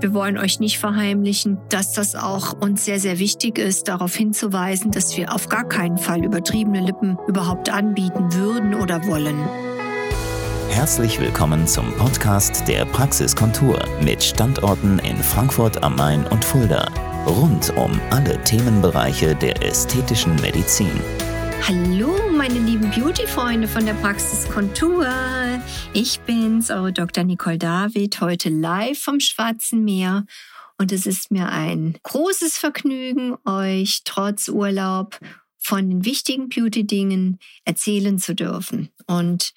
wir wollen euch nicht verheimlichen, dass das auch uns sehr, sehr wichtig ist, darauf hinzuweisen, dass wir auf gar keinen Fall übertriebene Lippen überhaupt anbieten würden oder wollen. Herzlich willkommen zum Podcast der Praxiskontur mit Standorten in Frankfurt am Main und Fulda. Rund um alle Themenbereiche der ästhetischen Medizin. Hallo, meine lieben Beauty-Freunde von der Praxiskontur. Ich bin's, eure Dr. Nicole David, heute live vom Schwarzen Meer. Und es ist mir ein großes Vergnügen, euch trotz Urlaub von den wichtigen Beauty-Dingen erzählen zu dürfen. Und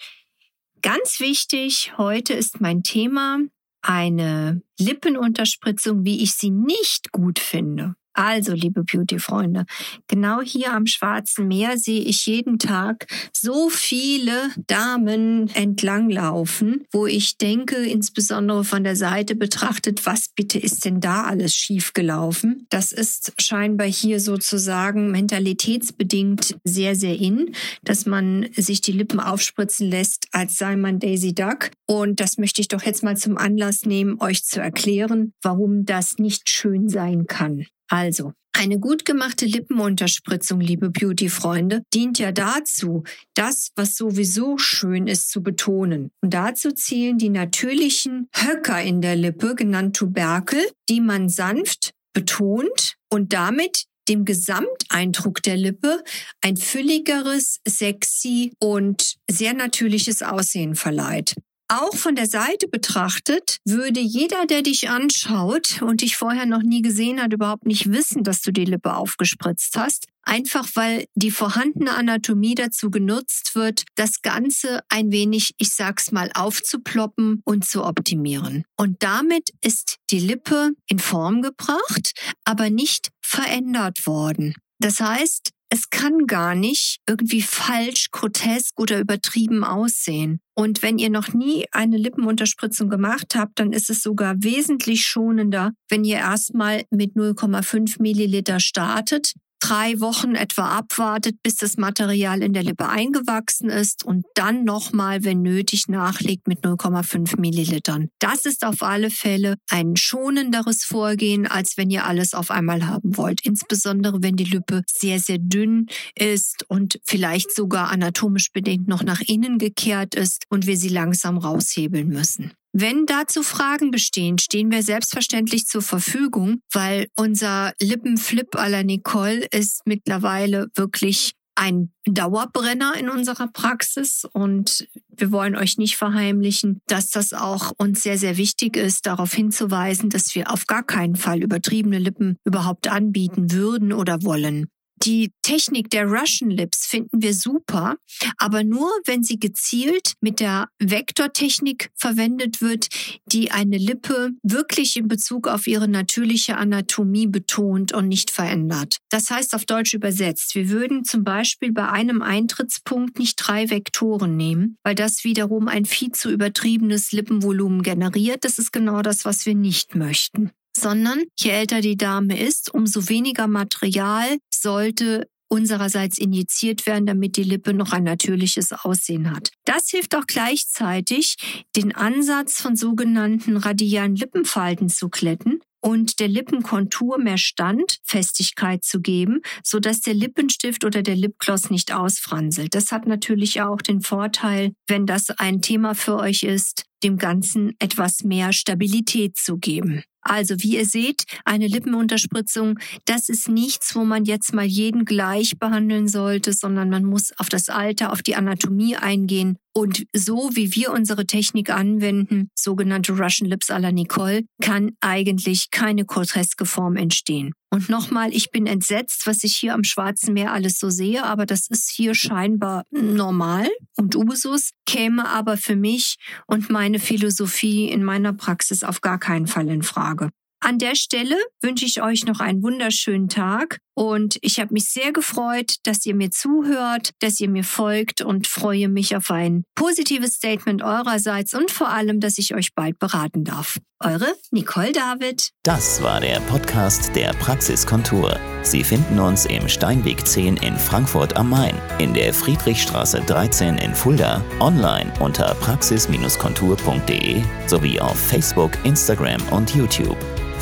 ganz wichtig, heute ist mein Thema eine Lippenunterspritzung, wie ich sie nicht gut finde. Also, liebe Beauty-Freunde, genau hier am Schwarzen Meer sehe ich jeden Tag so viele Damen entlanglaufen, wo ich denke, insbesondere von der Seite betrachtet, was bitte ist denn da alles schiefgelaufen? Das ist scheinbar hier sozusagen mentalitätsbedingt sehr, sehr in, dass man sich die Lippen aufspritzen lässt, als sei man Daisy Duck. Und das möchte ich doch jetzt mal zum Anlass nehmen, euch zu erklären, warum das nicht schön sein kann. Also, eine gut gemachte Lippenunterspritzung, liebe Beauty-Freunde, dient ja dazu, das, was sowieso schön ist, zu betonen. Und dazu zählen die natürlichen Höcker in der Lippe, genannt Tuberkel, die man sanft betont und damit dem Gesamteindruck der Lippe ein fülligeres, sexy und sehr natürliches Aussehen verleiht. Auch von der Seite betrachtet würde jeder, der dich anschaut und dich vorher noch nie gesehen hat, überhaupt nicht wissen, dass du die Lippe aufgespritzt hast. Einfach weil die vorhandene Anatomie dazu genutzt wird, das Ganze ein wenig, ich sag's mal, aufzuploppen und zu optimieren. Und damit ist die Lippe in Form gebracht, aber nicht verändert worden. Das heißt, es kann gar nicht irgendwie falsch, grotesk oder übertrieben aussehen. Und wenn ihr noch nie eine Lippenunterspritzung gemacht habt, dann ist es sogar wesentlich schonender, wenn ihr erstmal mit 0,5 Milliliter startet drei Wochen etwa abwartet, bis das Material in der Lippe eingewachsen ist und dann nochmal, wenn nötig, nachlegt mit 0,5 Millilitern. Das ist auf alle Fälle ein schonenderes Vorgehen, als wenn ihr alles auf einmal haben wollt. Insbesondere wenn die Lippe sehr, sehr dünn ist und vielleicht sogar anatomisch bedingt noch nach innen gekehrt ist und wir sie langsam raushebeln müssen. Wenn dazu Fragen bestehen, stehen wir selbstverständlich zur Verfügung, weil unser Lippenflip à la Nicole ist mittlerweile wirklich ein Dauerbrenner in unserer Praxis und wir wollen euch nicht verheimlichen, dass das auch uns sehr, sehr wichtig ist, darauf hinzuweisen, dass wir auf gar keinen Fall übertriebene Lippen überhaupt anbieten würden oder wollen. Die Technik der Russian Lips finden wir super, aber nur, wenn sie gezielt mit der Vektortechnik verwendet wird, die eine Lippe wirklich in Bezug auf ihre natürliche Anatomie betont und nicht verändert. Das heißt auf Deutsch übersetzt, wir würden zum Beispiel bei einem Eintrittspunkt nicht drei Vektoren nehmen, weil das wiederum ein viel zu übertriebenes Lippenvolumen generiert. Das ist genau das, was wir nicht möchten sondern je älter die Dame ist, umso weniger Material sollte unsererseits injiziert werden, damit die Lippe noch ein natürliches Aussehen hat. Das hilft auch gleichzeitig, den Ansatz von sogenannten radialen Lippenfalten zu kletten und der Lippenkontur mehr Stand, Festigkeit zu geben, so dass der Lippenstift oder der Lipgloss nicht ausfranselt. Das hat natürlich auch den Vorteil, wenn das ein Thema für euch ist, dem Ganzen etwas mehr Stabilität zu geben. Also, wie ihr seht, eine Lippenunterspritzung, das ist nichts, wo man jetzt mal jeden gleich behandeln sollte, sondern man muss auf das Alter, auf die Anatomie eingehen. Und so wie wir unsere Technik anwenden, sogenannte Russian Lips à la Nicole, kann eigentlich keine kurtreske Form entstehen. Und nochmal, ich bin entsetzt, was ich hier am Schwarzen Meer alles so sehe, aber das ist hier scheinbar normal und Usus, käme aber für mich und meine Philosophie in meiner Praxis auf gar keinen Fall in Frage. An der Stelle wünsche ich euch noch einen wunderschönen Tag und ich habe mich sehr gefreut, dass ihr mir zuhört, dass ihr mir folgt und freue mich auf ein positives Statement eurerseits und vor allem, dass ich euch bald beraten darf. Eure Nicole David. Das war der Podcast der Praxiskontur. Sie finden uns im Steinweg 10 in Frankfurt am Main, in der Friedrichstraße 13 in Fulda, online unter praxis-kontur.de sowie auf Facebook, Instagram und YouTube.